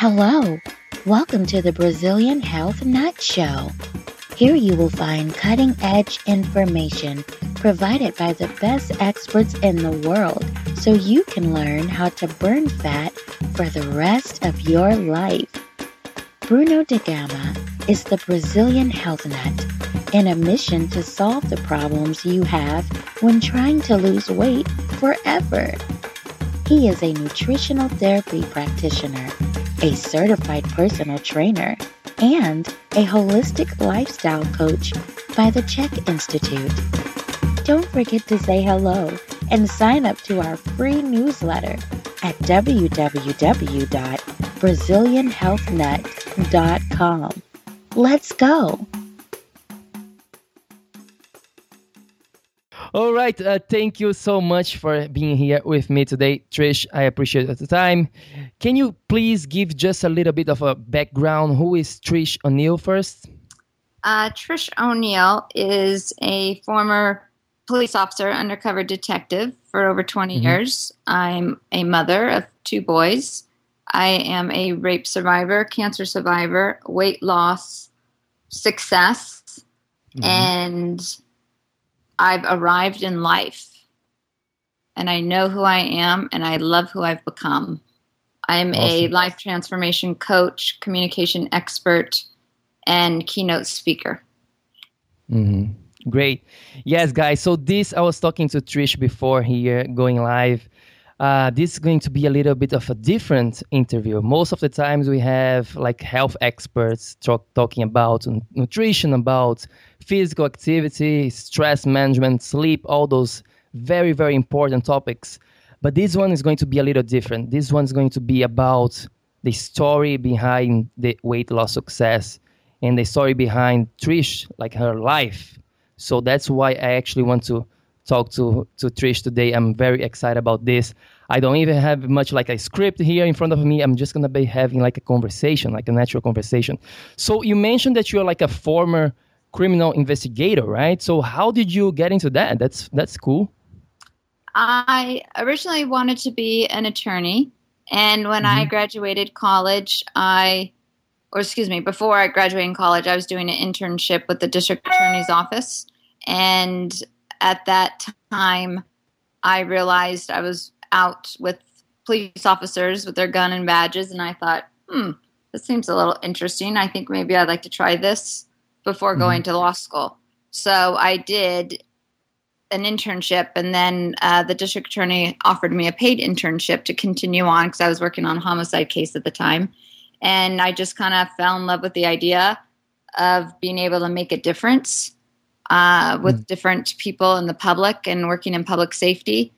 Hello, welcome to the Brazilian Health Nut Show. Here you will find cutting edge information provided by the best experts in the world so you can learn how to burn fat for the rest of your life. Bruno de Gama is the Brazilian health nut in a mission to solve the problems you have when trying to lose weight forever. He is a nutritional therapy practitioner, a certified personal trainer, and a holistic lifestyle coach by the CHEK Institute. Don't forget to say hello and sign up to our free newsletter at www.brazilianhealthnut.com. Let's go. All right. Uh, thank you so much for being here with me today, Trish. I appreciate the time. Can you please give just a little bit of a background? Who is Trish O'Neill first? Uh, Trish O'Neill is a former police officer, undercover detective for over 20 mm-hmm. years. I'm a mother of two boys. I am a rape survivor, cancer survivor, weight loss success, mm-hmm. and I've arrived in life. And I know who I am, and I love who I've become. I'm awesome. a life transformation coach, communication expert, and keynote speaker. Mm-hmm. Great. Yes, guys. So this I was talking to Trish before here going live. Uh, this is going to be a little bit of a different interview. Most of the times we have like health experts talk, talking about nutrition, about physical activity, stress management, sleep, all those very, very important topics. But this one is going to be a little different. This one's going to be about the story behind the weight loss success and the story behind Trish, like her life so that's why I actually want to talk to, to Trish today. I'm very excited about this. I don't even have much like a script here in front of me. I'm just going to be having like a conversation, like a natural conversation. So you mentioned that you're like a former criminal investigator, right? So how did you get into that? That's that's cool. I originally wanted to be an attorney, and when mm-hmm. I graduated college, I or excuse me, before I graduated college, I was doing an internship with the district attorney's office. And at that time, I realized I was out with police officers with their gun and badges. And I thought, hmm, this seems a little interesting. I think maybe I'd like to try this before mm-hmm. going to law school. So I did an internship, and then uh, the district attorney offered me a paid internship to continue on because I was working on a homicide case at the time. And I just kind of fell in love with the idea of being able to make a difference uh, with mm. different people in the public and working in public safety.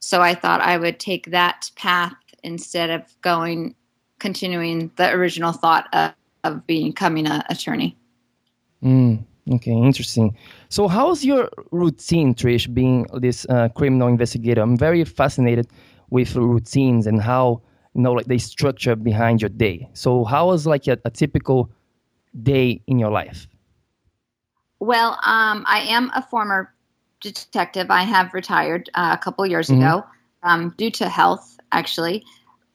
So I thought I would take that path instead of going, continuing the original thought of, of becoming an attorney. Mm, okay, interesting. So, how's your routine, Trish, being this uh, criminal investigator? I'm very fascinated with routines and how you know like the structure behind your day so how was like a, a typical day in your life well um, i am a former detective i have retired uh, a couple years mm-hmm. ago um, due to health actually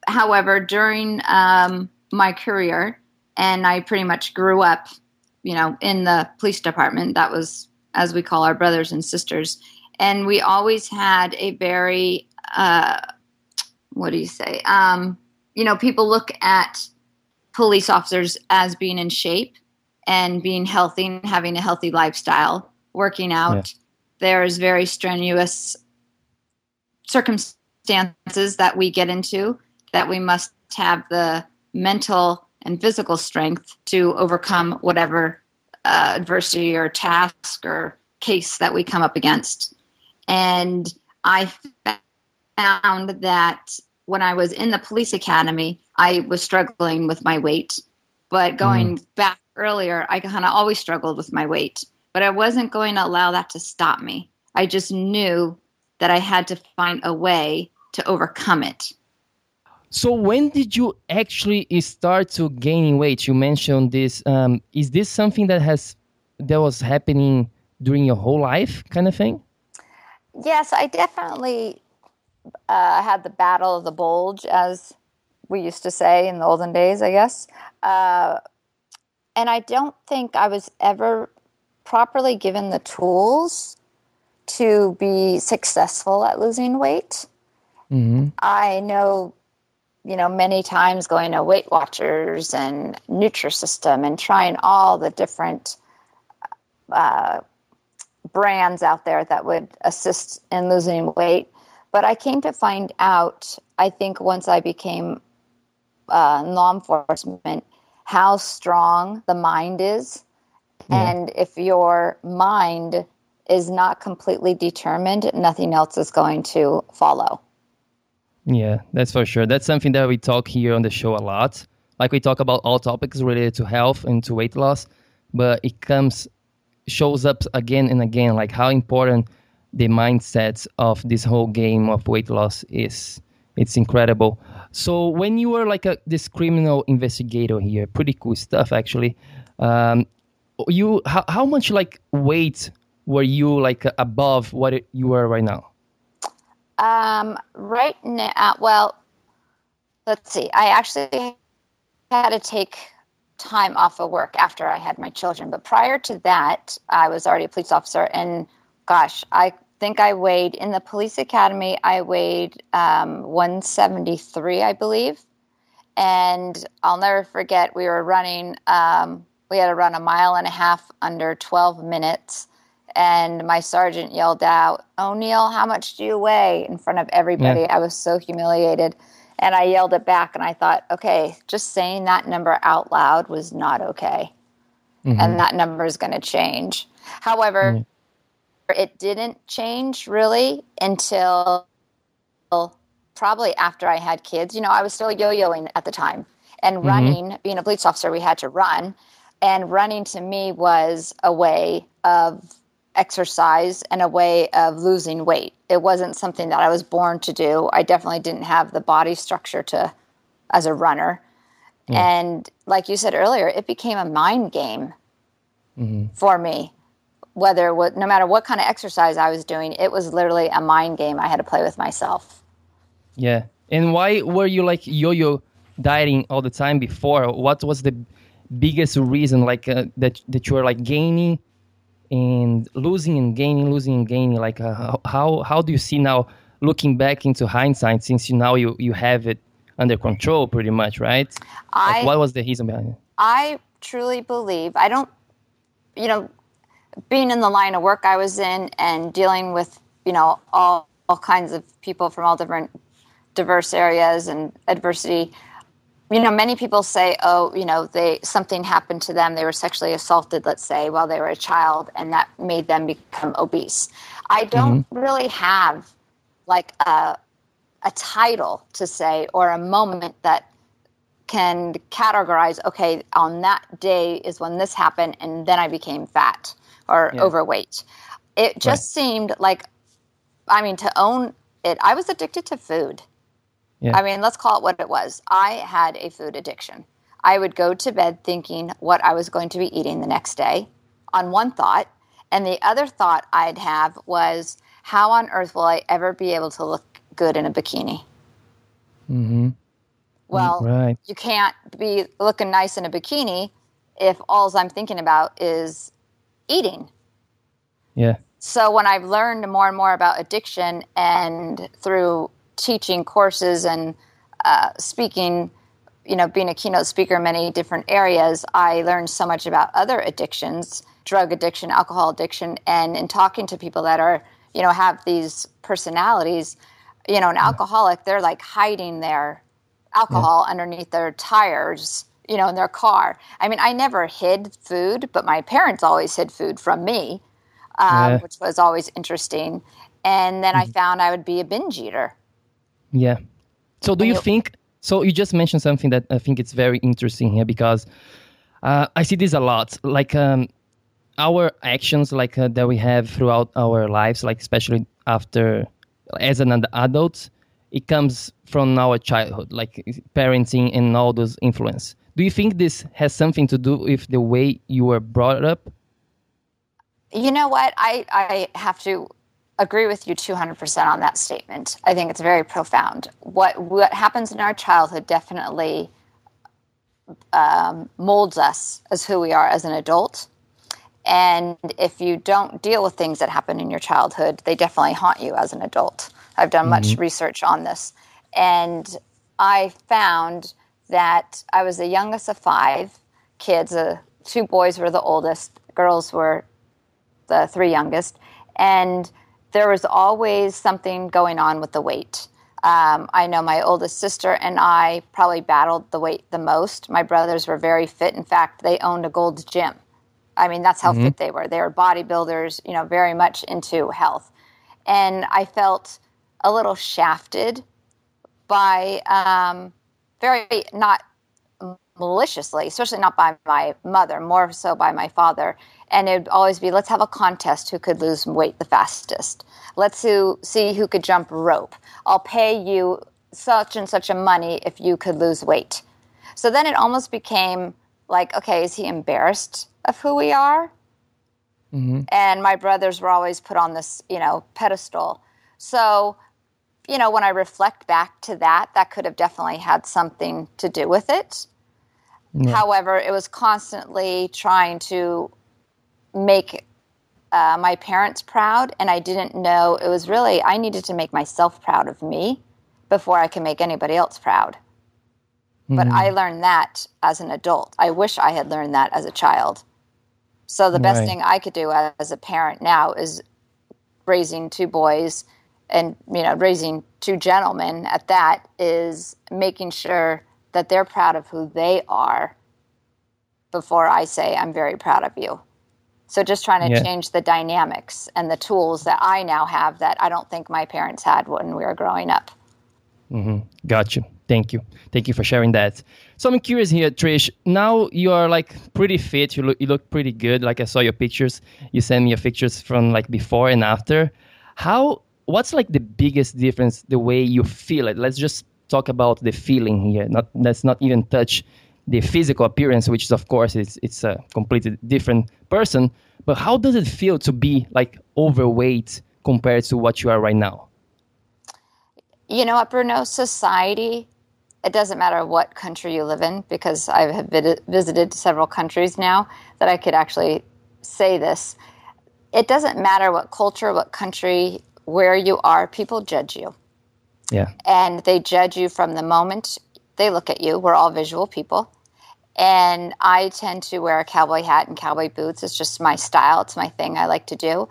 however during um, my career and i pretty much grew up you know in the police department that was as we call our brothers and sisters and we always had a very uh, what do you say? Um, you know, people look at police officers as being in shape and being healthy and having a healthy lifestyle, working out. Yeah. There's very strenuous circumstances that we get into that we must have the mental and physical strength to overcome whatever uh, adversity or task or case that we come up against. And I found that when I was in the police academy, I was struggling with my weight. But going mm. back earlier, I kind of always struggled with my weight. But I wasn't going to allow that to stop me. I just knew that I had to find a way to overcome it. So when did you actually start to gaining weight? You mentioned this. Um, is this something that has that was happening during your whole life, kind of thing? Yes, I definitely uh, had the battle of the bulge, as we used to say in the olden days, I guess. Uh, and I don't think I was ever properly given the tools to be successful at losing weight. Mm-hmm. I know, you know, many times going to Weight Watchers and Nutrisystem and trying all the different uh, brands out there that would assist in losing weight. But I came to find out, I think, once I became uh, law enforcement, how strong the mind is. Yeah. And if your mind is not completely determined, nothing else is going to follow. Yeah, that's for sure. That's something that we talk here on the show a lot. Like we talk about all topics related to health and to weight loss, but it comes shows up again and again like how important the mindset of this whole game of weight loss is. It's incredible. So when you were like a this criminal investigator here, pretty cool stuff actually. Um, you how, how much like weight were you like above what you were right now? Um, right now, well, let's see. I actually had to take time off of work after I had my children, but prior to that, I was already a police officer, and gosh, I think I weighed in the police academy. I weighed um, 173, I believe, and I'll never forget. We were running. Um, we had to run a mile and a half under 12 minutes and my sergeant yelled out, O'Neill, how much do you weigh? in front of everybody. Yeah. I was so humiliated. And I yelled it back, and I thought, okay, just saying that number out loud was not okay. Mm-hmm. And that number is going to change. However, mm-hmm. It didn't change really until probably after I had kids. You know, I was still yo yoing at the time. And mm-hmm. running, being a police officer, we had to run. And running to me was a way of exercise and a way of losing weight. It wasn't something that I was born to do. I definitely didn't have the body structure to as a runner. And like you said earlier, it became a mind game mm-hmm. for me. Whether what no matter what kind of exercise I was doing, it was literally a mind game I had to play with myself. Yeah. And why were you like yo-yo dieting all the time before? What was the biggest reason like uh, that that you were like gaining and losing and gaining, losing and gaining. Like uh, how how do you see now, looking back into hindsight, since you now you you have it under control pretty much, right? I, like what was the reason behind it? I truly believe I don't, you know, being in the line of work I was in and dealing with you know all all kinds of people from all different diverse areas and adversity. You know many people say oh you know they something happened to them. They were sexually assaulted let's say while they were a child and that made them become obese. I don't mm-hmm. really have like a a title to say or a moment that can categorize okay on that day is when this happened and then i became fat or yeah. overweight it just right. seemed like i mean to own it i was addicted to food yeah. I mean, let's call it what it was. I had a food addiction. I would go to bed thinking what I was going to be eating the next day on one thought. And the other thought I'd have was, how on earth will I ever be able to look good in a bikini? Mm-hmm. Well, right. you can't be looking nice in a bikini if all I'm thinking about is eating. Yeah. So when I've learned more and more about addiction and through teaching courses and uh, speaking, you know, being a keynote speaker in many different areas, I learned so much about other addictions, drug addiction, alcohol addiction, and in talking to people that are, you know, have these personalities, you know, an alcoholic, they're like hiding their alcohol yeah. underneath their tires, you know, in their car. I mean, I never hid food, but my parents always hid food from me, um, yeah. which was always interesting. And then mm-hmm. I found I would be a binge eater. Yeah. So do you think? So you just mentioned something that I think it's very interesting here because uh, I see this a lot. Like um, our actions, like uh, that we have throughout our lives, like especially after as an adult, it comes from our childhood, like parenting and all those influence. Do you think this has something to do with the way you were brought up? You know what? I I have to agree with you 200% on that statement. I think it's very profound. What what happens in our childhood definitely um, molds us as who we are as an adult. And if you don't deal with things that happen in your childhood, they definitely haunt you as an adult. I've done much mm-hmm. research on this. And I found that I was the youngest of five kids. Uh, two boys were the oldest, girls were the three youngest. And there was always something going on with the weight. Um, I know my oldest sister and I probably battled the weight the most. My brothers were very fit. In fact, they owned a Gold's Gym. I mean, that's how mm-hmm. fit they were. They were bodybuilders, you know, very much into health. And I felt a little shafted by um, very not maliciously, especially not by my mother, more so by my father. And it would always be, let's have a contest who could lose weight the fastest. Let's who, see who could jump rope. I'll pay you such and such a money if you could lose weight. So then it almost became like, okay, is he embarrassed of who we are? Mm-hmm. And my brothers were always put on this, you know, pedestal. So, you know, when I reflect back to that, that could have definitely had something to do with it. Yeah. However, it was constantly trying to make uh, my parents proud, and I didn't know it was really, I needed to make myself proud of me before I can make anybody else proud. Mm-hmm. But I learned that as an adult. I wish I had learned that as a child. So the best right. thing I could do as a parent now is raising two boys and you know raising two gentlemen at that is making sure that they're proud of who they are before I say I'm very proud of you. So just trying to yeah. change the dynamics and the tools that I now have that I don't think my parents had when we were growing up. Mm-hmm. Got you. Thank you. Thank you for sharing that. So I'm curious here, Trish. Now you are like pretty fit. You look you look pretty good. Like I saw your pictures. You sent me your pictures from like before and after. How? What's like the biggest difference? The way you feel it. Let's just talk about the feeling here. Not let's not even touch the physical appearance, which is of course it's it's a completely different person. But how does it feel to be like overweight compared to what you are right now? You know what, Bruno? Society it doesn't matter what country you live in because I have visited several countries now that I could actually say this. It doesn't matter what culture, what country, where you are, people judge you. Yeah. And they judge you from the moment they look at you. We're all visual people. And I tend to wear a cowboy hat and cowboy boots. It's just my style, it's my thing I like to do.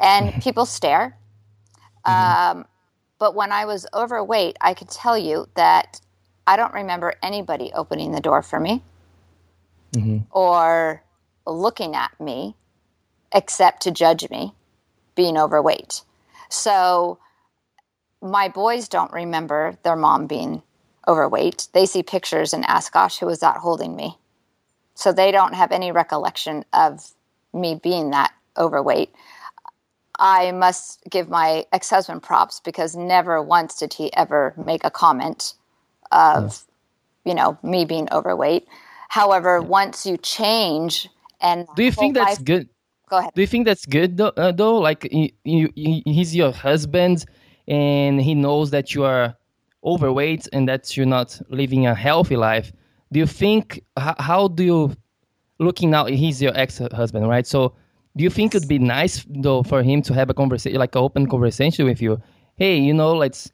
And people stare. Mm-hmm. Um, but when I was overweight, I could tell you that I don't remember anybody opening the door for me mm-hmm. or looking at me except to judge me being overweight. So my boys don't remember their mom being overweight. They see pictures and ask, Gosh, who was that holding me? So they don't have any recollection of me being that overweight. I must give my ex husband props because never once did he ever make a comment of, hmm. you know, me being overweight. However, once you change and do you think that's good? Go ahead. Do you think that's good though? Uh, though? Like, you, you, he's your husband, and he knows that you are overweight and that you're not living a healthy life. Do you think? How, how do you looking now? He's your ex-husband, right? So, do you think it'd be nice though for him to have a conversation, like an open conversation with you? Hey, you know, let's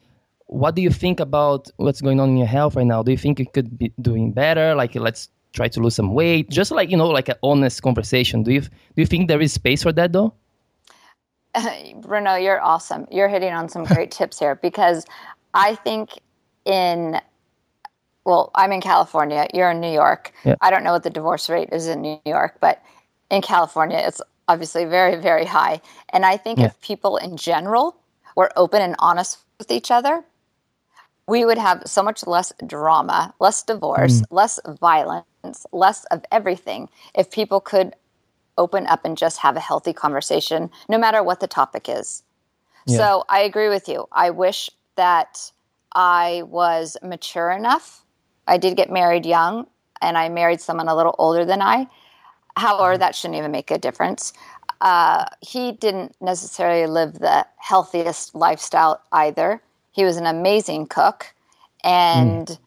what do you think about what's going on in your health right now? Do you think you could be doing better? Like, let's try to lose some weight. Just like you know, like an honest conversation. Do you do you think there is space for that though? Uh, Bruno, you're awesome. You're hitting on some great tips here because I think in well, I'm in California. You're in New York. Yeah. I don't know what the divorce rate is in New York, but in California, it's obviously very, very high. And I think yeah. if people in general were open and honest with each other, we would have so much less drama, less divorce, mm. less violence, less of everything if people could open up and just have a healthy conversation, no matter what the topic is. Yeah. So I agree with you. I wish that I was mature enough. I did get married young, and I married someone a little older than I. However, that shouldn't even make a difference. Uh, he didn't necessarily live the healthiest lifestyle either. He was an amazing cook, and mm.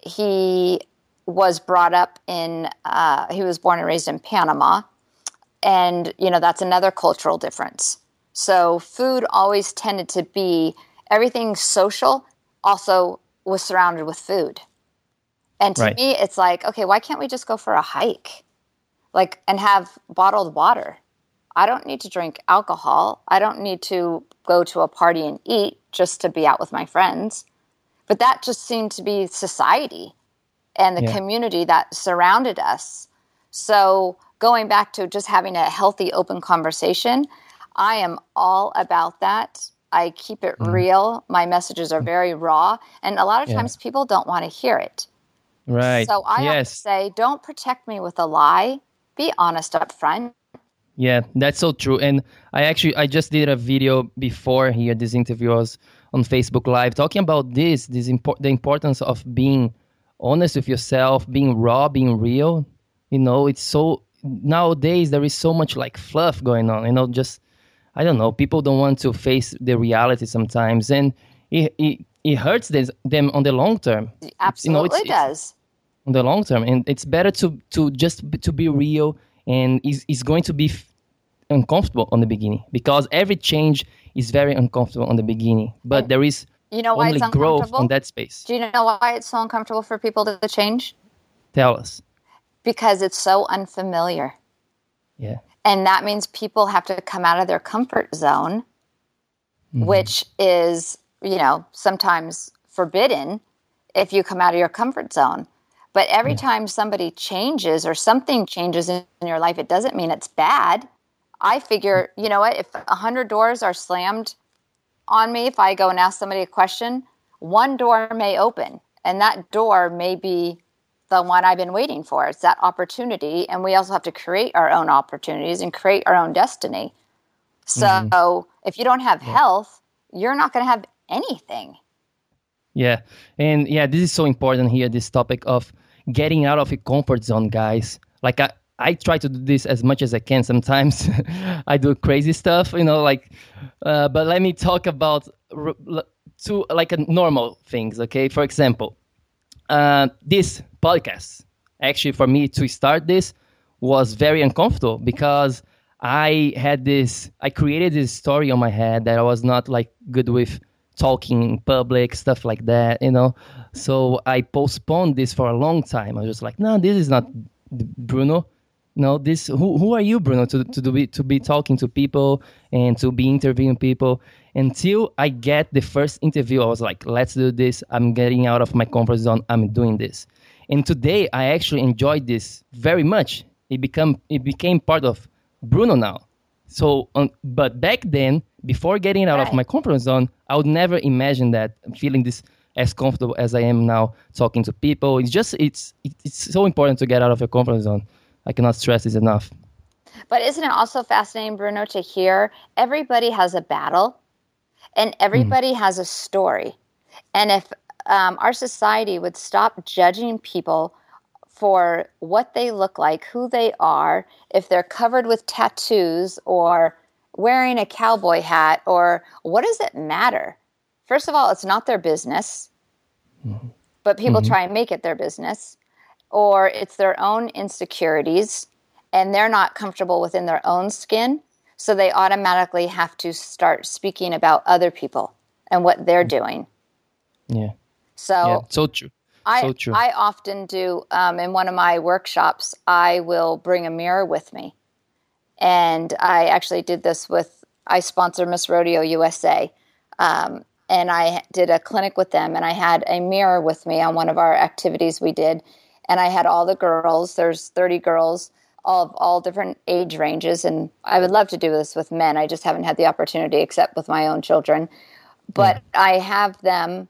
he was brought up in. Uh, he was born and raised in Panama, and you know that's another cultural difference. So food always tended to be everything social. Also, was surrounded with food, and to right. me, it's like, okay, why can't we just go for a hike, like, and have bottled water? I don't need to drink alcohol. I don't need to go to a party and eat just to be out with my friends. But that just seemed to be society and the yeah. community that surrounded us. So, going back to just having a healthy, open conversation, I am all about that. I keep it mm. real. My messages are very raw. And a lot of times yeah. people don't want to hear it. Right. So I yes. say, don't protect me with a lie. Be honest up front. Yeah, that's so true. And I actually I just did a video before here. This interview was on Facebook Live talking about this, this import, the importance of being honest with yourself, being raw, being real. You know, it's so nowadays there is so much like fluff going on. You know, just I don't know. People don't want to face the reality sometimes, and it it, it hurts them, them on the long term. Absolutely you know, it's, does. It's, on the long term, and it's better to to just to be real and it's, is going to be f- uncomfortable on the beginning because every change is very uncomfortable on the beginning but there is you know why only it's growth on that space. Do you know why it's so uncomfortable for people to change? Tell us. Because it's so unfamiliar. Yeah. And that means people have to come out of their comfort zone mm-hmm. which is you know sometimes forbidden if you come out of your comfort zone but every time somebody changes or something changes in your life, it doesn't mean it's bad. I figure, you know what, if a hundred doors are slammed on me, if I go and ask somebody a question, one door may open, and that door may be the one I've been waiting for. It's that opportunity, and we also have to create our own opportunities and create our own destiny. So mm-hmm. if you don't have yeah. health, you're not going to have anything. Yeah. And yeah, this is so important here this topic of getting out of your comfort zone, guys. Like I, I try to do this as much as I can. Sometimes I do crazy stuff, you know, like. Uh, but let me talk about two like normal things. Okay, for example, uh, this podcast. Actually, for me to start this was very uncomfortable because I had this. I created this story on my head that I was not like good with talking in public, stuff like that, you know. So I postponed this for a long time. I was just like, no, this is not Bruno. No, this who who are you, Bruno, to to be to be talking to people and to be interviewing people. Until I get the first interview, I was like, let's do this. I'm getting out of my comfort zone. I'm doing this. And today I actually enjoyed this very much. It become it became part of Bruno now. So, um, but back then, before getting out right. of my comfort zone, I would never imagine that feeling this as comfortable as I am now talking to people. It's just it's it's so important to get out of your comfort zone. I cannot stress this enough. But isn't it also fascinating, Bruno, to hear everybody has a battle, and everybody mm. has a story, and if um, our society would stop judging people for what they look like, who they are, if they're covered with tattoos or wearing a cowboy hat, or what does it matter? First of all, it's not their business, mm-hmm. but people mm-hmm. try and make it their business, or it's their own insecurities and they're not comfortable within their own skin. So they automatically have to start speaking about other people and what they're mm. doing. Yeah. So, yeah, so true. I, so true. I often do um, in one of my workshops, I will bring a mirror with me. And I actually did this with, I sponsor Miss Rodeo USA. Um, and I did a clinic with them, and I had a mirror with me on one of our activities we did. And I had all the girls, there's 30 girls, all of all different age ranges. And I would love to do this with men. I just haven't had the opportunity except with my own children. But yeah. I have them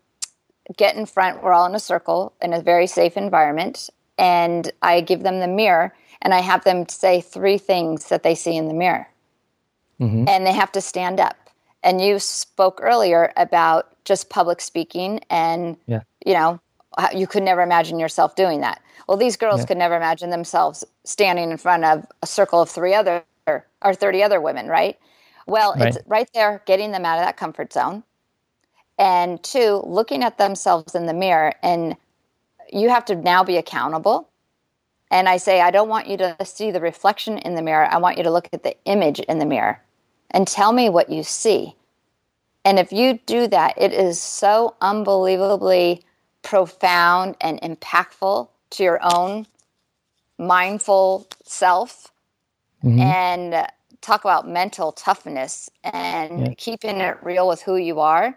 get in front. We're all in a circle in a very safe environment. And I give them the mirror and I have them say three things that they see in the mirror. Mm-hmm. And they have to stand up. And you spoke earlier about just public speaking and, yeah. you know, you could never imagine yourself doing that. Well, these girls yeah. could never imagine themselves standing in front of a circle of three other or 30 other women, right? Well, right. it's right there getting them out of that comfort zone. And two, looking at themselves in the mirror and you have to now be accountable. And I say, I don't want you to see the reflection in the mirror. I want you to look at the image in the mirror and tell me what you see. And if you do that, it is so unbelievably profound and impactful to your own mindful self. Mm-hmm. And talk about mental toughness and yeah. keeping it real with who you are.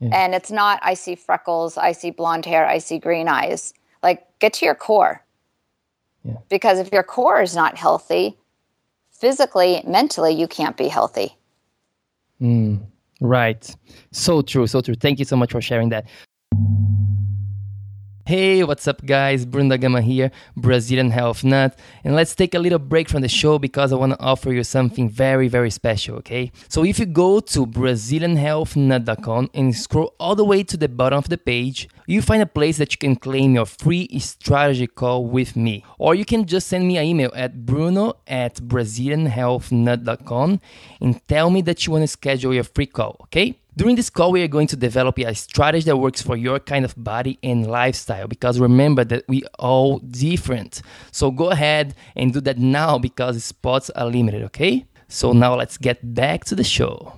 Yeah. And it's not, I see freckles, I see blonde hair, I see green eyes. Like, get to your core. Yeah. Because if your core is not healthy, physically, mentally, you can't be healthy. Mm, right. So true. So true. Thank you so much for sharing that. Hey, what's up, guys? Bruno da Gama here, Brazilian Health Nut. And let's take a little break from the show because I want to offer you something very, very special, okay? So, if you go to BrazilianHealthNut.com and scroll all the way to the bottom of the page, you find a place that you can claim your free strategy call with me. Or you can just send me an email at bruno at BrazilianHealthNut.com and tell me that you want to schedule your free call, okay? During this call, we are going to develop a strategy that works for your kind of body and lifestyle because remember that we all different. So go ahead and do that now because spots are limited, okay? So now let's get back to the show.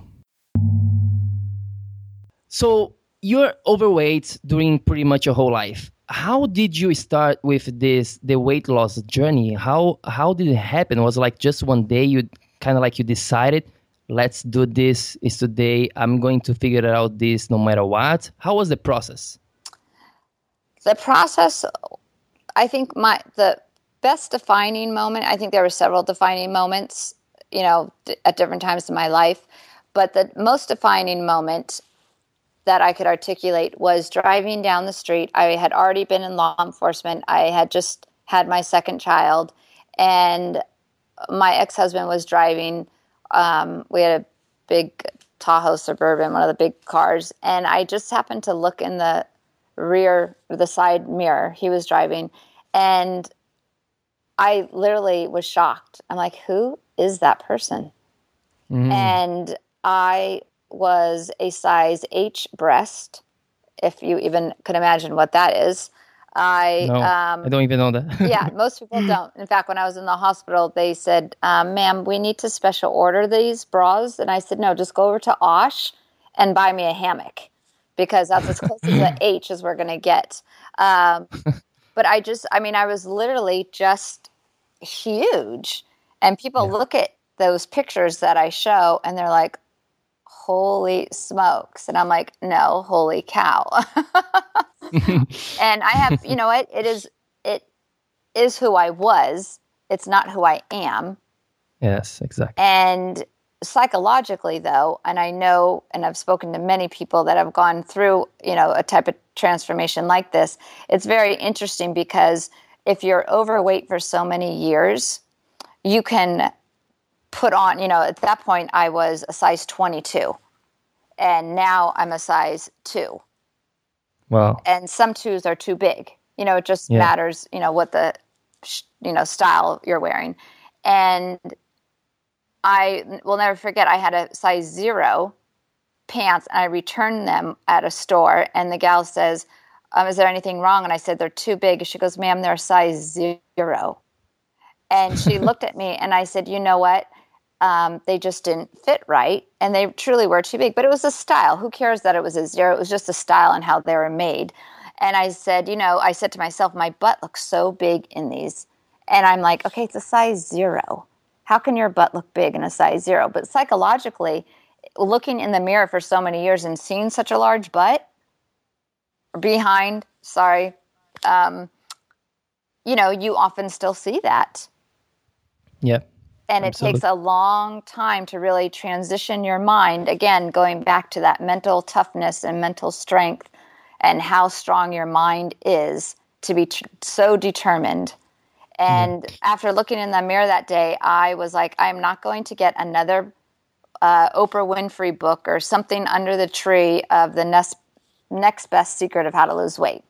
So you're overweight during pretty much your whole life. How did you start with this the weight loss journey? How how did it happen? Was it like just one day you kind of like you decided let's do this is today i'm going to figure out this no matter what. How was the process? The process i think my the best defining moment i think there were several defining moments you know at different times in my life but the most defining moment that i could articulate was driving down the street. I had already been in law enforcement. I had just had my second child and my ex-husband was driving um, we had a big Tahoe Suburban, one of the big cars, and I just happened to look in the rear, the side mirror. He was driving, and I literally was shocked. I'm like, who is that person? Mm. And I was a size H breast, if you even could imagine what that is. I no, um, I don't even know that. yeah, most people don't. In fact, when I was in the hospital, they said, um, "Ma'am, we need to special order these bras," and I said, "No, just go over to Osh and buy me a hammock because that's as close to the H as we're going to get." Um, but I just, I mean, I was literally just huge, and people yeah. look at those pictures that I show, and they're like, holy smokes. And I'm like, no, holy cow. and I have, you know what? It is, it is who I was. It's not who I am. Yes, exactly. And psychologically though, and I know, and I've spoken to many people that have gone through, you know, a type of transformation like this, it's very interesting because if you're overweight for so many years, you can put on, you know, at that point I was a size 22 and now I'm a size 2. Wow. And some twos are too big. You know, it just yeah. matters, you know, what the you know, style you're wearing. And I will never forget I had a size 0 pants and I returned them at a store and the gal says, um, is there anything wrong? And I said, they're too big. She goes, ma'am, they're size zero. And she looked at me and I said, you know what? Um, they just didn't fit right and they truly were too big. But it was a style. Who cares that it was a zero? It was just a style and how they were made. And i said you know i said to myself my butt looks so big in these. And i'm like okay it's a size zero. How can your butt look big in a size zero? But psychologically looking in the mirror for so many years and seeing such a large butt behind sorry um, you know you often still see that. Yep and it takes a long time to really transition your mind again going back to that mental toughness and mental strength and how strong your mind is to be tr- so determined and mm. after looking in the mirror that day i was like i'm not going to get another uh, oprah winfrey book or something under the tree of the next, next best secret of how to lose weight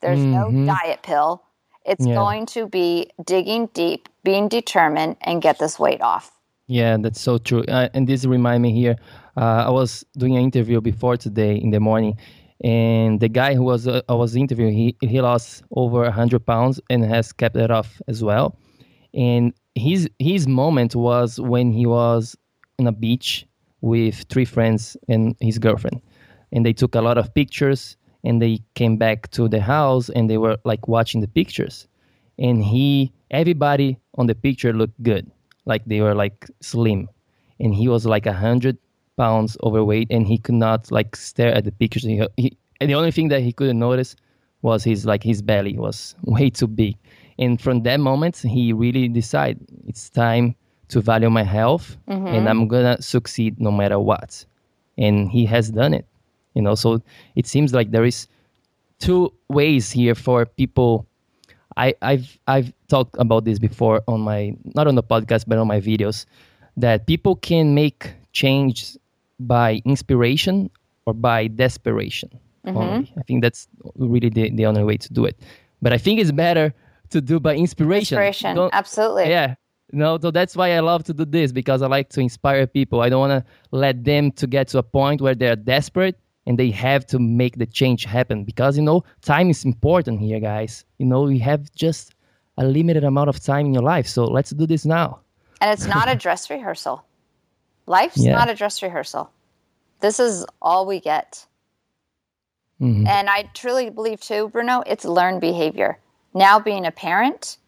There's mm-hmm. no diet pill. It's yeah. going to be digging deep, being determined, and get this weight off. Yeah, that's so true. Uh, and this remind me here. Uh, I was doing an interview before today in the morning, and the guy who was uh, I was interviewing, he he lost over hundred pounds and has kept it off as well. And his his moment was when he was on a beach with three friends and his girlfriend, and they took a lot of pictures. And they came back to the house and they were like watching the pictures, and he everybody on the picture looked good, like they were like slim, and he was like a hundred pounds overweight and he could not like stare at the pictures. He, he, the only thing that he couldn't notice was his like his belly was way too big. And from that moment, he really decided it's time to value my health mm-hmm. and I'm gonna succeed no matter what. And he has done it. You know, so it seems like there is two ways here for people. I, I've I've talked about this before on my not on the podcast but on my videos that people can make change by inspiration or by desperation. Mm-hmm. I think that's really the, the only way to do it. But I think it's better to do by inspiration. Inspiration, don't, absolutely. Yeah. No, so that's why I love to do this because I like to inspire people. I don't want to let them to get to a point where they're desperate and they have to make the change happen because you know time is important here, guys. You know you have just a limited amount of time in your life, so let's do this now. And it's not a dress rehearsal. Life's yeah. not a dress rehearsal. This is all we get. Mm-hmm. And I truly believe too, Bruno, it's learned behavior. Now being a parent,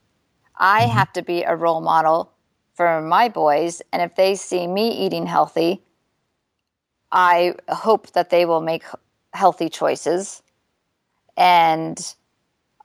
I mm-hmm. have to be a role model for my boys. And if they see me eating healthy, I hope that they will make healthy choices. And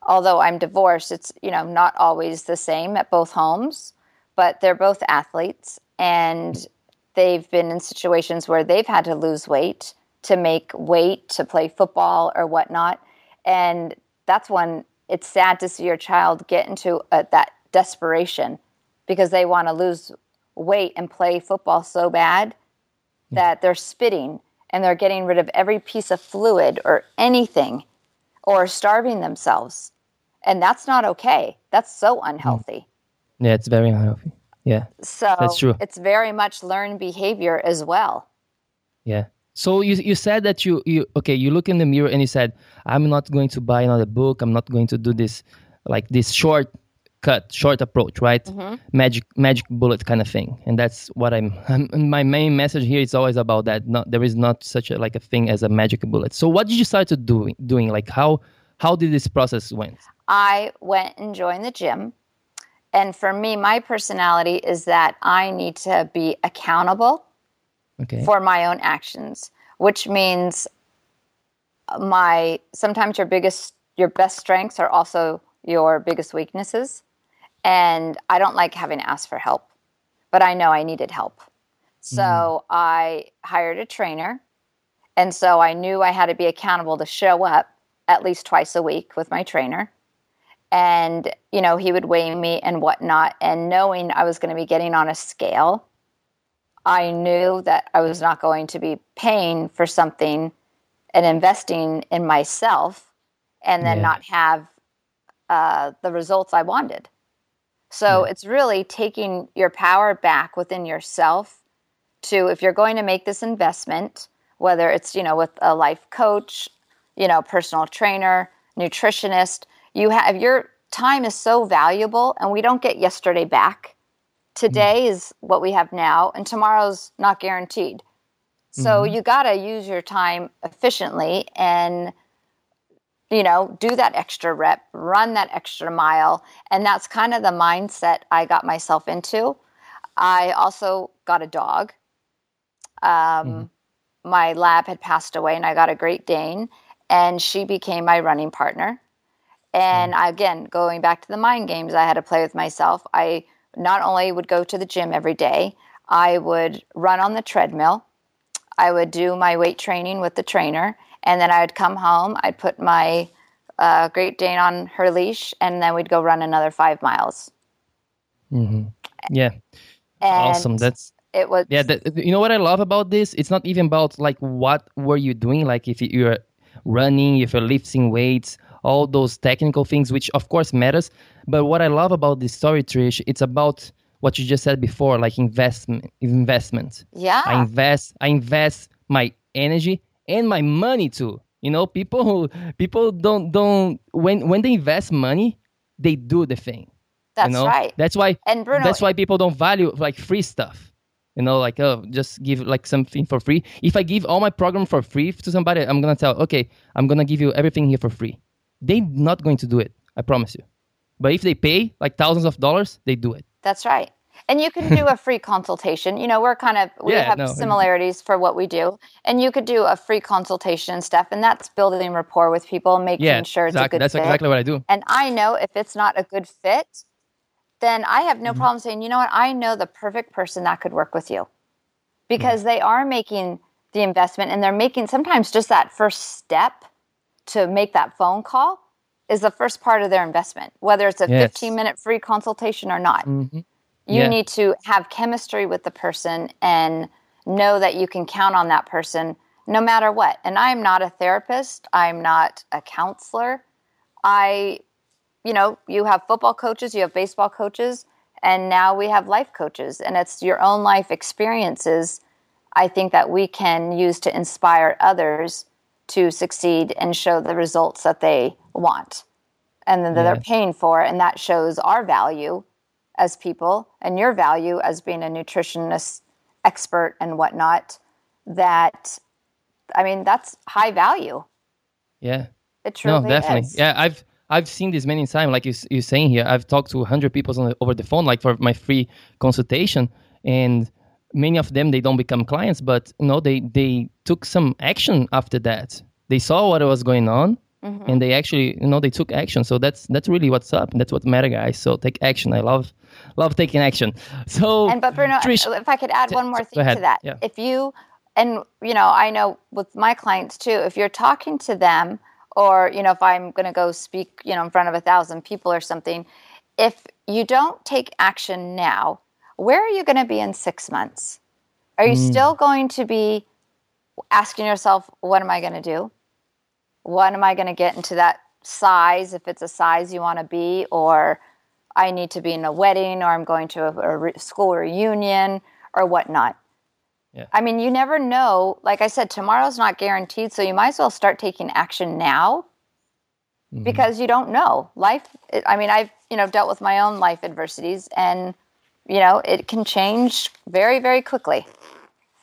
although I'm divorced, it's, you know, not always the same at both homes, but they're both athletes and they've been in situations where they've had to lose weight to make weight to play football or whatnot. And that's when it's sad to see your child get into a, that desperation because they want to lose weight and play football so bad that they're spitting and they're getting rid of every piece of fluid or anything or starving themselves. And that's not okay. That's so hmm. unhealthy. Yeah, it's very unhealthy. Yeah. So that's true. It's very much learned behavior as well. Yeah. So you you said that you you okay you look in the mirror and you said I'm not going to buy another book. I'm not going to do this like this short cut short approach right? Mm-hmm. magic magic bullet kind of thing. And that's what I'm, I'm, my main message here is always about that. Not there is not such a like a thing as a magic bullet. So what did you start to doing doing? Like how how did this process went? I went and joined the gym. And for me, my personality is that I need to be accountable okay. for my own actions, which means my sometimes your biggest your best strengths are also your biggest weaknesses. And I don't like having to ask for help, but I know I needed help. So mm. I hired a trainer. And so I knew I had to be accountable to show up at least twice a week with my trainer and you know he would weigh me and whatnot and knowing i was going to be getting on a scale i knew that i was not going to be paying for something and investing in myself and then yeah. not have uh, the results i wanted so it's really taking your power back within yourself to if you're going to make this investment whether it's you know with a life coach you know personal trainer nutritionist you have your time is so valuable and we don't get yesterday back. Today mm. is what we have now and tomorrow's not guaranteed. So mm-hmm. you got to use your time efficiently and you know, do that extra rep, run that extra mile. And that's kind of the mindset I got myself into. I also got a dog. Um, mm. My lab had passed away, and I got a Great Dane, and she became my running partner. And mm. again, going back to the mind games I had to play with myself, I not only would go to the gym every day, I would run on the treadmill. I would do my weight training with the trainer, and then I would come home. I'd put my uh, Great Dane on her leash, and then we'd go run another five miles. Mm-hmm. Yeah, and awesome. That's it was. Yeah, the, you know what I love about this? It's not even about like what were you doing. Like if you're running, if you're lifting weights, all those technical things, which of course matters. But what I love about this story, Trish, it's about what you just said before, like investment. Investment. Yeah. I invest. I invest my energy and my money too. You know, people who people don't don't when when they invest money, they do the thing. That's you know? right. That's why. And Bruno, that's why people don't value like free stuff. You know, like oh, just give like something for free. If I give all my program for free to somebody, I'm gonna tell, okay, I'm gonna give you everything here for free. They're not going to do it. I promise you. But if they pay like thousands of dollars, they do it. That's right. And you can do a free consultation. You know, we're kind of we Yeah, have no. similarities for what we do, and you could do a free consultation and stuff, and that's building rapport with people, making Yeah, sure it's exactly. a good That's fit. exactly what I do. And I know if it's not a good fit, then I have Mm-hmm. no problem saying, you know what, I know the perfect person that could work with you. Because Mm. they are making the investment and they're making sometimes just that first step to make that phone call is the first part of their investment, whether it's a Yes. 15 minute free consultation or not. Mhm. You Yeah. need to have chemistry with the person and know that you can count on that person no matter what. And I'm not a therapist, I'm not a counselor. I, you know, you have football coaches, you have baseball coaches, and now we have life coaches. And it's your own life experiences, I think, that we can use to inspire others to succeed and show the results that they want and then that they're paying for. And that shows our value as people and your value as being a nutritionist expert and whatnot. That, I mean, that's high value. Yeah. It truly no, definitely. is. Yeah, I've I've seen this many times. Like you, you're saying here, I've talked to 100 people on the, over the phone, like for my free consultation, and many of them they don't become clients, but you know they they took some action after that. They saw what was going on, Mm-hmm. and they actually you know they took action. So that's that's really what's up. That's what matter, guys. So take action. I love love taking action. So And but Bruno, Trish, if I could add one more thing to that, Yeah. if you and you know, I know with my clients too, if you're talking to them, or you know, if I'm going to go speak, you know, in front of a thousand people or something, if you don't take action now, where are you going to be in six months? Are you Mm. still going to be asking yourself, "What am I going to do? What am I going to get into that size? If it's a size you want to be, or I need to be in a wedding or I'm going to a, a re- school reunion or whatnot. Yeah. I mean, you never know. Like I said, tomorrow's not guaranteed, so you might as well start taking action now Mm-hmm. because you don't know. Life, I mean, I've, you know, dealt with my own life adversities and, you know, it can change very, very quickly.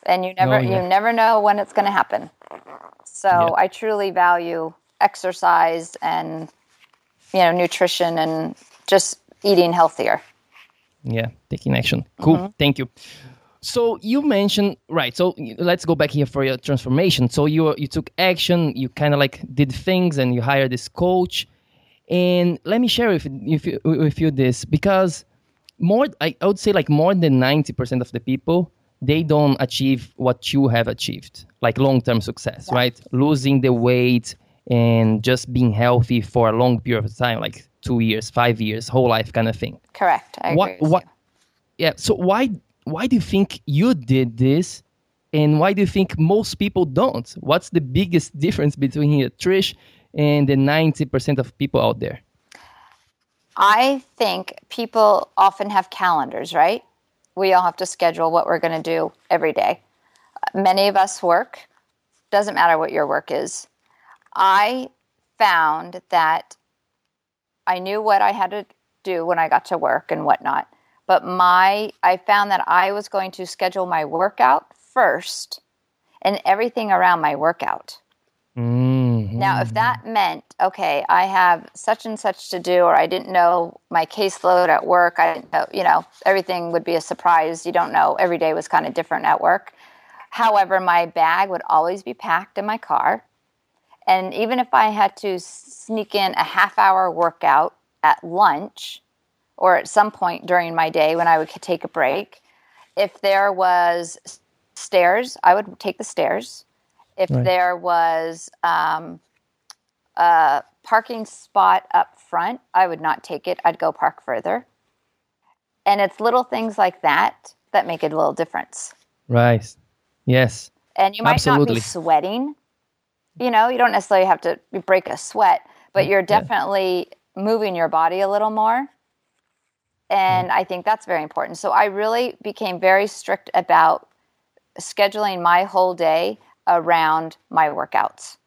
And you never, Oh, yeah. you never know when it's going to happen. So Yeah. I truly value exercise and, you know, nutrition and just eating healthier. Yeah, taking action. Cool. Mm-hmm. Thank you. So you mentioned right. So let's go back here for your transformation. So you you took action. You kind of like did things, and you hired this coach. And let me share with with you, with you this because more I, I would say like more than ninety percent of the people they don't achieve what you have achieved, like long term success, right? Losing the weight and just being healthy for a long period of time, like two years, five years, whole life kind of thing Correct. I agree. what with what yeah so why why do you think you did this and why do you think most people don't what's the biggest difference between here trish and the 90% of people out there I think people often have calendars, right? We all have to schedule what we're going to do every day. Many of us work, doesn't matter what your work is. I found that I knew what I had to do when I got to work and whatnot. But my I found that I was going to schedule my workout first and everything around my workout. mm Now, if that meant, okay, I have such and such to do, or I didn't know my caseload at work, I didn't know, you know, everything would be a surprise. You don't know, every day was kind of different at work. However, my bag would always be packed in my car. And even if I had to sneak in a half hour workout at lunch or at some point during my day when I would take a break, if there was stairs, I would take the stairs. If Right. there was um, a parking spot up front, I would not take it. I'd go park further. And it's little things like that that make a little difference. right yes And you might not be sweating. You know, you don't necessarily have to break a sweat, but you're definitely yeah. moving your body a little more. And I think that's very important. So I really became very strict about scheduling my whole day around my workouts.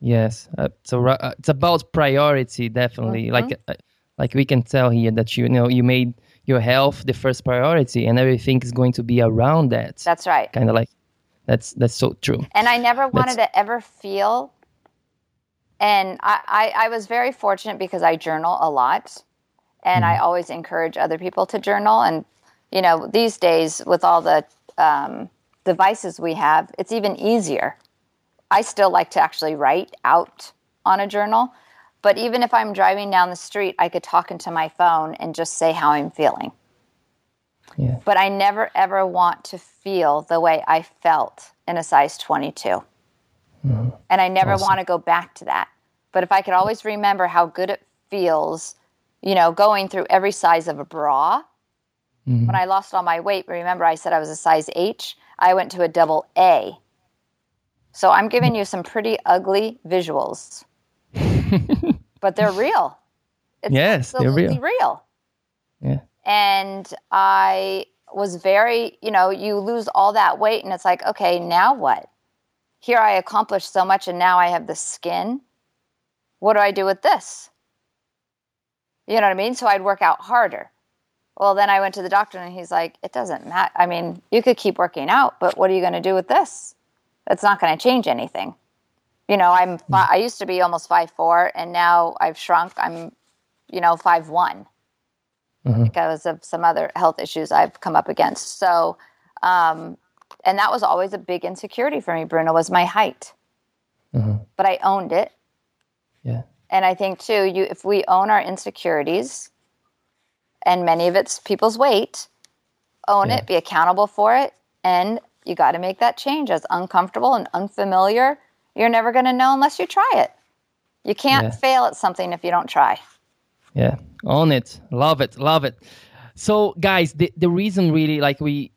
Yes, uh, so uh, it's about priority, definitely. Mm-hmm. Like, uh, like we can tell here that you, you know you made your health the first priority, and everything is going to be around that. That's right. Kind of like that's that's so true. And I never wanted that's, to ever feel. And I, I, I was very fortunate because I journal a lot, and mm-hmm. I always encourage other people to journal. And you know, these days with all the um, devices we have, it's even easier I still like to actually write out on a journal. But even if I'm driving down the street, I could talk into my phone and just say how I'm feeling. Yeah. But I never ever want to feel the way I felt in a size 22. Mm-hmm. And I never awesome. want to go back to that. But if I could always remember how good it feels, you know, going through every size of a bra. Mm-hmm. When I lost all my weight, remember I said I was a size H? I went to a double A so I'm giving you some pretty ugly visuals, but they're real. It's yes, they're real. real. Yeah. And I was very, you know, you lose all that weight, and it's like, okay, now what? Here I accomplished so much, and now I have the skin. What do I do with this? You know what I mean? So I'd work out harder. Well, then I went to the doctor, and he's like, it doesn't matter. I mean, you could keep working out, but what are you going to do with this? It's not going to change anything. You know, I'm hmm. I used to be almost five four, and now I've shrunk. I'm, you know, five one mm-hmm. because of some other health issues I've come up against. So, um, and that was always a big insecurity for me. Bruno was my height, mm-hmm. but I owned it. Yeah. And I think too, you if we own our insecurities, and many of it's people's weight, own yeah. it, be accountable for it, and you got to make that change. As uncomfortable and unfamiliar, you're never going to know unless you try it. You can't yeah. fail at something if you don't try. Yeah, own it. Love it. Love it. So, guys, the, the reason really, like, we,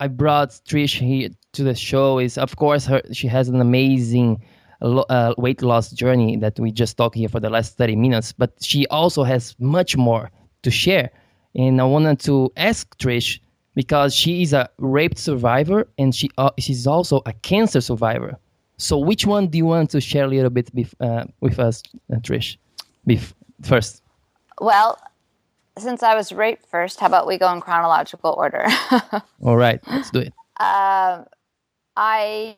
I brought Trish here to the show is, of course, her, she has an amazing uh, weight loss journey that we just talked here for the last 30 minutes, but she also has much more to share. And I wanted to ask Trish because she is a rape survivor and she uh, she's also a cancer survivor. So which one do you want to share a little bit bef- uh, with us, uh, Trish? Bef- first. Well, since I was raped first, how about we go in chronological order? All right, let's do it. Um, I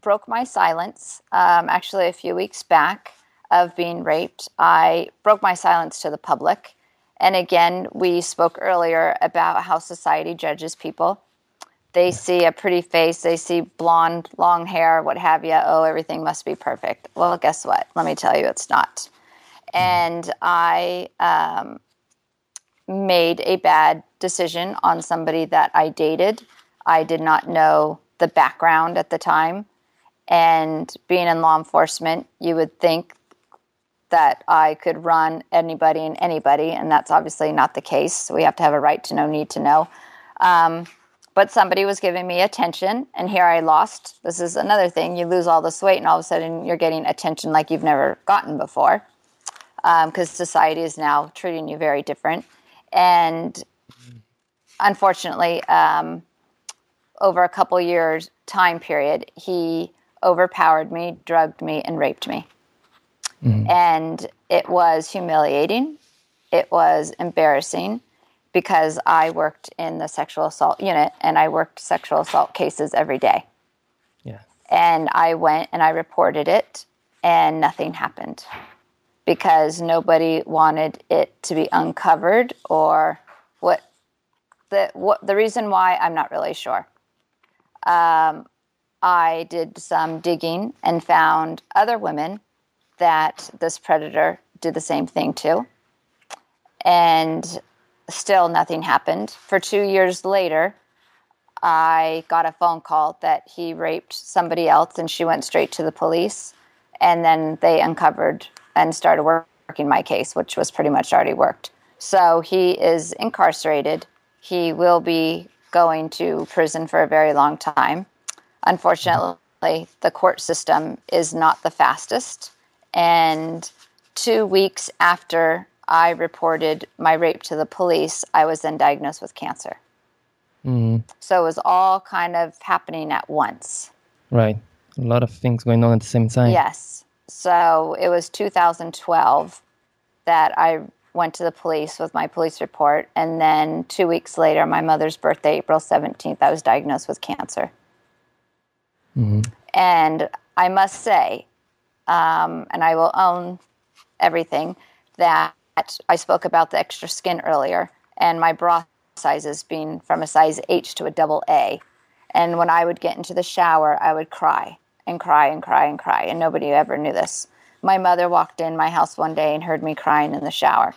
broke my silence um, actually a few weeks back of being raped. I broke my silence to the public and again, we spoke earlier about how society judges people. They see a pretty face, they see blonde, long hair, what have you. Oh, everything must be perfect. Well, guess what? Let me tell you, it's not. And I um, made a bad decision on somebody that I dated. I did not know the background at the time. And being in law enforcement, you would think that I could run anybody and anybody, and that's obviously not the case. We have to have a right to know, need to know. Um, but somebody was giving me attention, and here I lost. This is another thing. You lose all this weight, and all of a sudden you're getting attention like you've never gotten before because um, society is now treating you very different. And unfortunately, um, over a couple years time period, he overpowered me, drugged me, and raped me. Mm-hmm. And it was humiliating. It was embarrassing because I worked in the sexual assault unit and I worked sexual assault cases every day. Yeah. And I went and I reported it and nothing happened because nobody wanted it to be uncovered or what the what the reason why I'm not really sure. Um, I did some digging and found other women that this predator did the same thing to. And still nothing happened. For two years later, I got a phone call that he raped somebody else, and she went straight to the police. And then they uncovered and started working my case, which was pretty much already worked. So he is incarcerated. He will be going to prison for a very long time. Unfortunately, the court system is not the fastest and two weeks after I reported my rape to the police, I was then diagnosed with cancer. hmm So it was all kind of happening at once. Right. A lot of things going on at the same time. Yes. So it was 2012 that I went to the police with my police report. And then two weeks later, my mother's birthday, April 17th, I was diagnosed with cancer. And I must say, um, and I will own everything, that I spoke about the extra skin earlier and my bra sizes being from a size H to a double A. And when I would get into the shower, I would cry and cry and cry and cry, and nobody ever knew this. My mother walked in my house one day and heard me crying in the shower.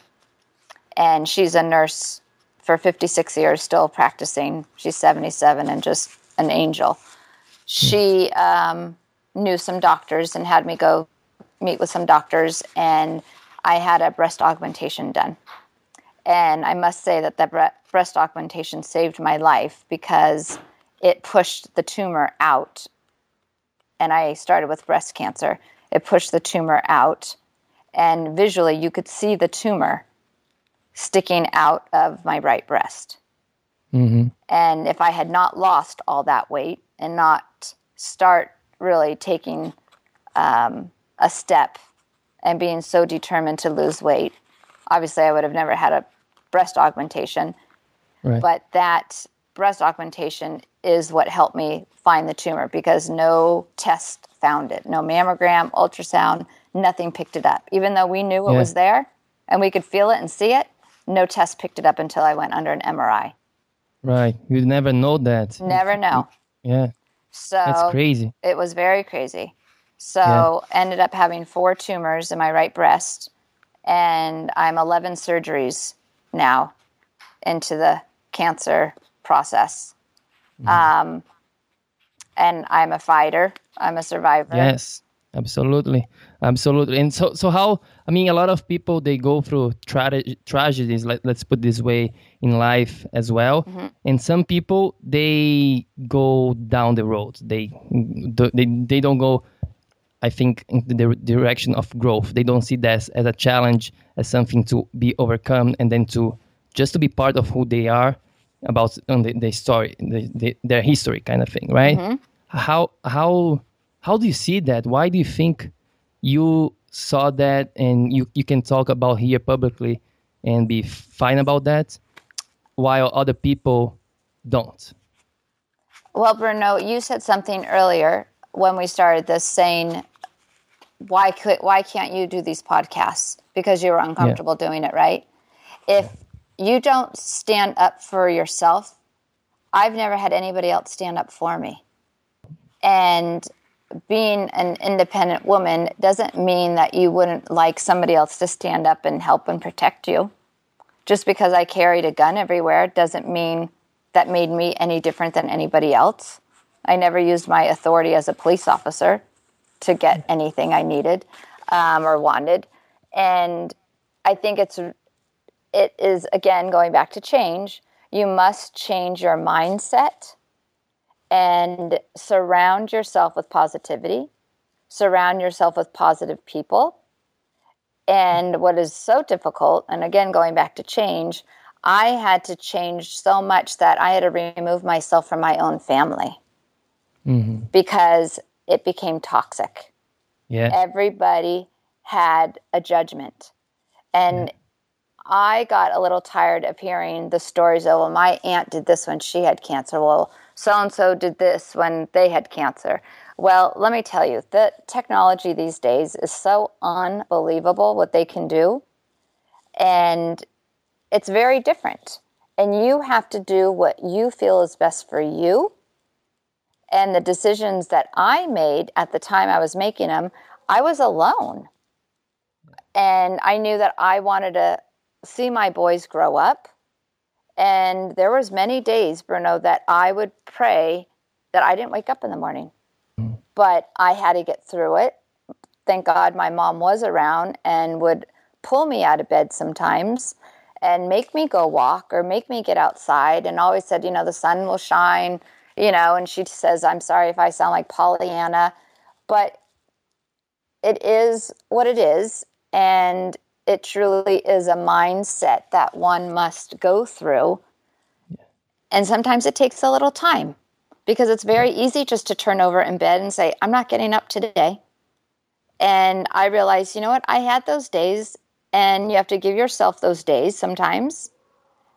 And she's a nurse for 56 years, still practicing. She's 77 and just an angel. She um, knew some doctors and had me go meet with some doctors, and I had a breast augmentation done. And I must say that the bre- breast augmentation saved my life because it pushed the tumor out. And I started with breast cancer. It pushed the tumor out, and visually, you could see the tumor sticking out of my right breast. hmm And if I had not lost all that weight and not start really taking um, a step and being so determined to lose weight, obviously I would have never had a breast augmentation. Right. But that breast augmentation is what helped me find the tumor because no test found it. No mammogram, ultrasound, nothing picked it up. Even though we knew it Yeah. was there and we could feel it and see it, no test picked it up until I went under an MRI. Right. you'd never know that. Never know. Yeah. So That's crazy. it was very crazy. So ended up having four tumors in my right breast, and I'm 11 surgeries now into the cancer process. Mm-hmm. Um, and I'm a fighter. I'm a survivor. Yes, absolutely, absolutely. And so, so how? I mean, a lot of people they go through tra- tragedies. Let, let's put this way in life as well. Mm-hmm. And some people they go down the road. They they they don't go. I think in the direction of growth. They don't see that as, a challenge, as something to be overcome, and then to just to be part of who they are about on the, the story, the, the, their history, kind of thing, right? Mm-hmm. How how how do you see that? Why do you think you saw that and you, you can talk about here publicly and be fine about that, while other people don't? Well, Bruno, you said something earlier when we started this saying, why could why can't you do these podcasts? Because you were uncomfortable doing it, right? If you don't stand up for yourself, I've never had anybody else stand up for me. And being an independent woman doesn't mean that you wouldn't like somebody else to stand up and help and protect you. Just because I carried a gun everywhere doesn't mean that made me any different than anybody else. I never used my authority as a police officer to get anything I needed um, or wanted. And I think it's it is again going back to change. You must change your mindset and surround yourself with positivity. Surround yourself with positive people. And what is so difficult, and again going back to change, I had to change so much that I had to remove myself from my own family hmm because it became toxic. Yeah. Everybody had a judgment. And I got a little tired of hearing the stories of, well, my aunt did this when she had cancer. Well, so and so did this when they had cancer. Well, let me tell you, the technology these days is so unbelievable what they can do. And it's very different. And you have to do what you feel is best for you. And the decisions that I made at the time I was making them, I was alone. And I knew that I wanted to see my boys grow up. And there was many days, Bruno, that I would pray that I didn't wake up in the morning. Mm. But I had to get through it. Thank God my mom was around and would pull me out of bed sometimes and make me go walk or make me get outside and always said, you know, the sun will shine, you know, and she says, I'm sorry if I sound like Pollyanna, but it is what it is. And it truly is a mindset that one must go through. Yeah. And sometimes it takes a little time because it's very easy just to turn over in bed and say, I'm not getting up today. And I realized, you know what? I had those days, and you have to give yourself those days sometimes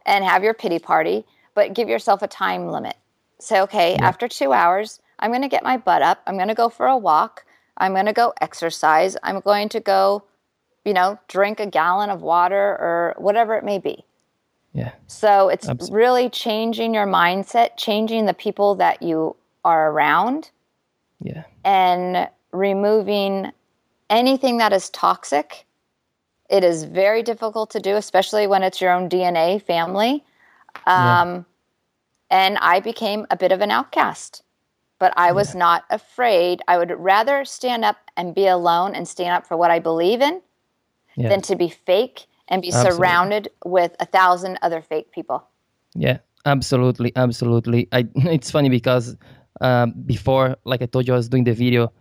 and have your pity party, but give yourself a time limit. Say, okay, yeah. after two hours, I'm going to get my butt up. I'm going to go for a walk. I'm going to go exercise. I'm going to go, you know, drink a gallon of water or whatever it may be. Yeah. So it's Absolutely. really changing your mindset, changing the people that you are around. Yeah. And removing anything that is toxic. It is very difficult to do, especially when it's your own DNA family. Um, yeah. And I became a bit of an outcast but I was yeah. not afraid. I would rather stand up and be alone and stand up for what I believe in yeah. than to be fake and be absolutely. surrounded with a thousand other fake people. Yeah, absolutely, absolutely. I, it's funny because um, before, like I told you, I was doing the video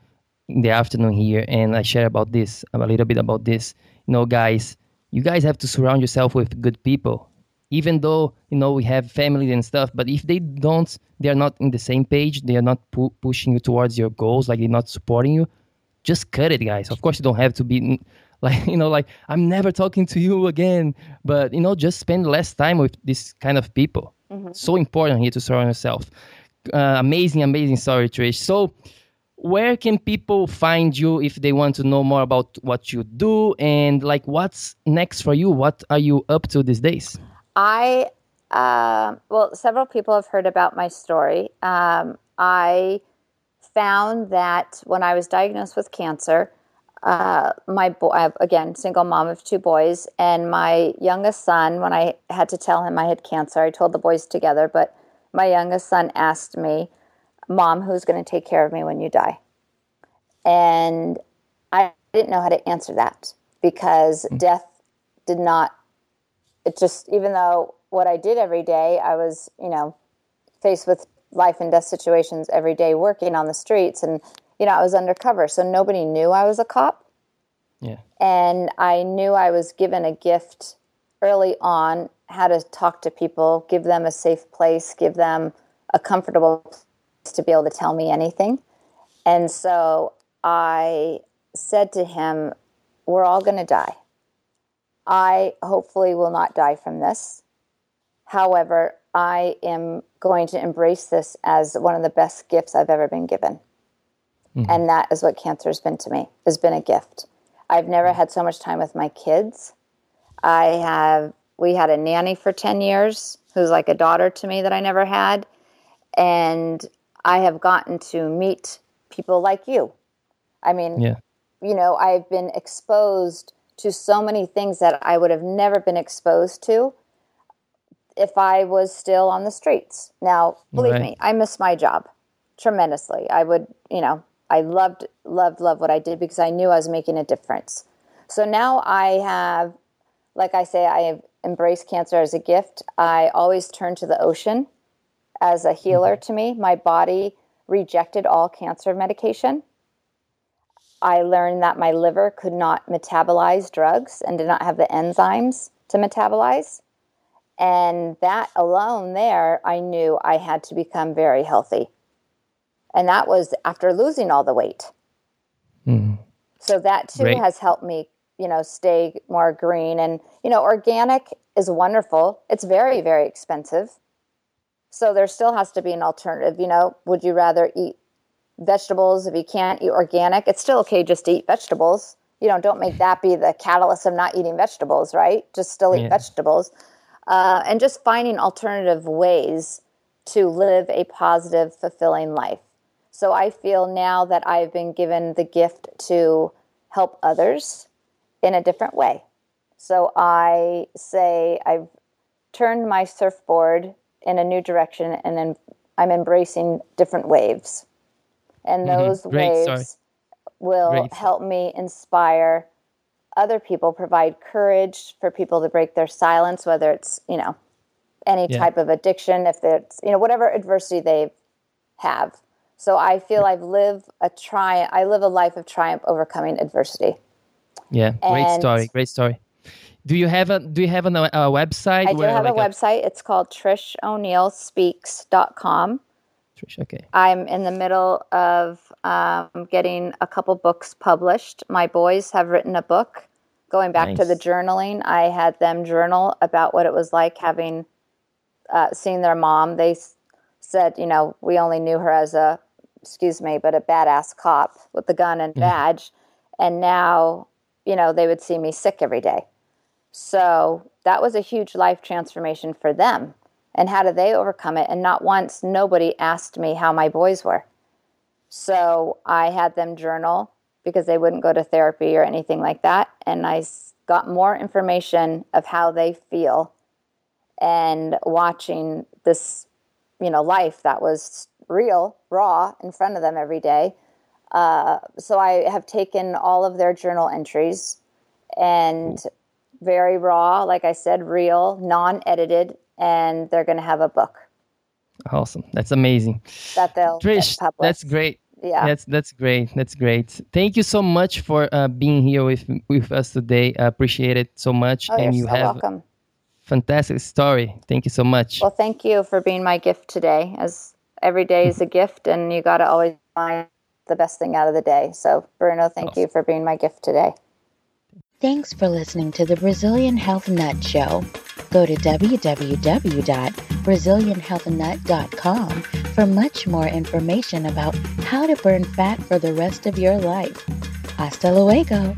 in the afternoon here, and I share about this a little bit about this. You know, guys, you guys have to surround yourself with good people even though you know we have family and stuff but if they don't they are not in the same page they are not pu- pushing you towards your goals like they're not supporting you just cut it guys of course you don't have to be like you know like i'm never talking to you again but you know just spend less time with this kind of people. Mm-hmm. so important here to surround yourself. Uh, amazing amazing story trish. So where can people find you if they want to know more about what you do? And like what's next for you? What are you up to these days? I, uh, well, several people have heard about my story. Um, I found that when I was diagnosed with cancer, uh, my boy, again, single mom of two boys, and my youngest son, when I had to tell him I had cancer, I told the boys together, but my youngest son asked me, Mom, who's going to take care of me when you die? And I didn't know how to answer that because mm-hmm. death did not it just even though what I did every day, I was you know faced with life and death situations every day, working on the streets, and you know I was undercover, so nobody knew I was a cop. Yeah, and I knew I was given a gift early on how to talk to people, give them a safe place, give them a comfortable place to be able to tell me anything. And so I said to him, We're all going to die. I hopefully will not die from this. However, I am going to embrace this as one of the best gifts I've ever been given. Mm-hmm. And that is what cancer has been to me, has been a gift. I've never had so much time with my kids. I have we had a nanny for 10 years who's like a daughter to me that I never had. And I have gotten to meet people like you. I mean, yeah. you know, I've been exposed to so many things that I would have never been exposed to if I was still on the streets. Now, believe right. me, I miss my job tremendously. I would, you know, I loved, loved, loved what I did because I knew I was making a difference. So now I have, like I say, I have embraced cancer as a gift. I always turn to the ocean as a healer mm-hmm. to me. My body rejected all cancer medication. I learned that my liver could not metabolize drugs and did not have the enzymes to metabolize. And that alone, there, I knew I had to become very healthy. And that was after losing all the weight. Mm. So that too has helped me, you know, stay more green. And, you know, organic is wonderful. It's very, very expensive. So there still has to be an alternative. You know, would you rather eat vegetables if you can't eat organic it's still okay just to eat vegetables you know don't make that be the catalyst of not eating vegetables right just still eat yeah. vegetables uh, and just finding alternative ways to live a positive fulfilling life so i feel now that i've been given the gift to help others in a different way so i say i've turned my surfboard in a new direction and then i'm embracing different waves and mm-hmm. those mm-hmm. waves Sorry. will Great. help me inspire other people, provide courage for people to break their silence, whether it's you know any yeah. type of addiction, if it's you know whatever adversity they have. So I feel I've lived a triumph. I live a life of triumph overcoming adversity, Yeah, great and story. Great story. Do you have a Do you have a, a website? I do have like a website. A... It's called TrishO'NeillSpeaks.com. Trish, okay. I'm in the middle of um, getting a couple books published. My boys have written a book. Going back nice. to the journaling, I had them journal about what it was like having uh, seen their mom. They said, you know, we only knew her as a, excuse me, but a badass cop with the gun and mm-hmm. badge. And now, you know, they would see me sick every day. So that was a huge life transformation for them. And how did they overcome it? And not once, nobody asked me how my boys were. So I had them journal because they wouldn't go to therapy or anything like that. And I got more information of how they feel and watching this, you know, life that was real, raw in front of them every day. Uh, so I have taken all of their journal entries and very raw, like I said, real, non edited, and they're going to have a book. Awesome. That's amazing. That they'll Trish, that's great. Yeah. That's that's great. That's great. Thank you so much for uh, being here with with us today. I appreciate it so much. Oh, and you so have welcome. fantastic story. Thank you so much. Well, thank you for being my gift today. As every day is a mm-hmm. gift, and you got to always find the best thing out of the day. So, Bruno, thank awesome. you for being my gift today. Thanks for listening to the Brazilian Health Nut Show. Go to www.brazilianhealthnut.com for much more information about how to burn fat for the rest of your life. Hasta luego!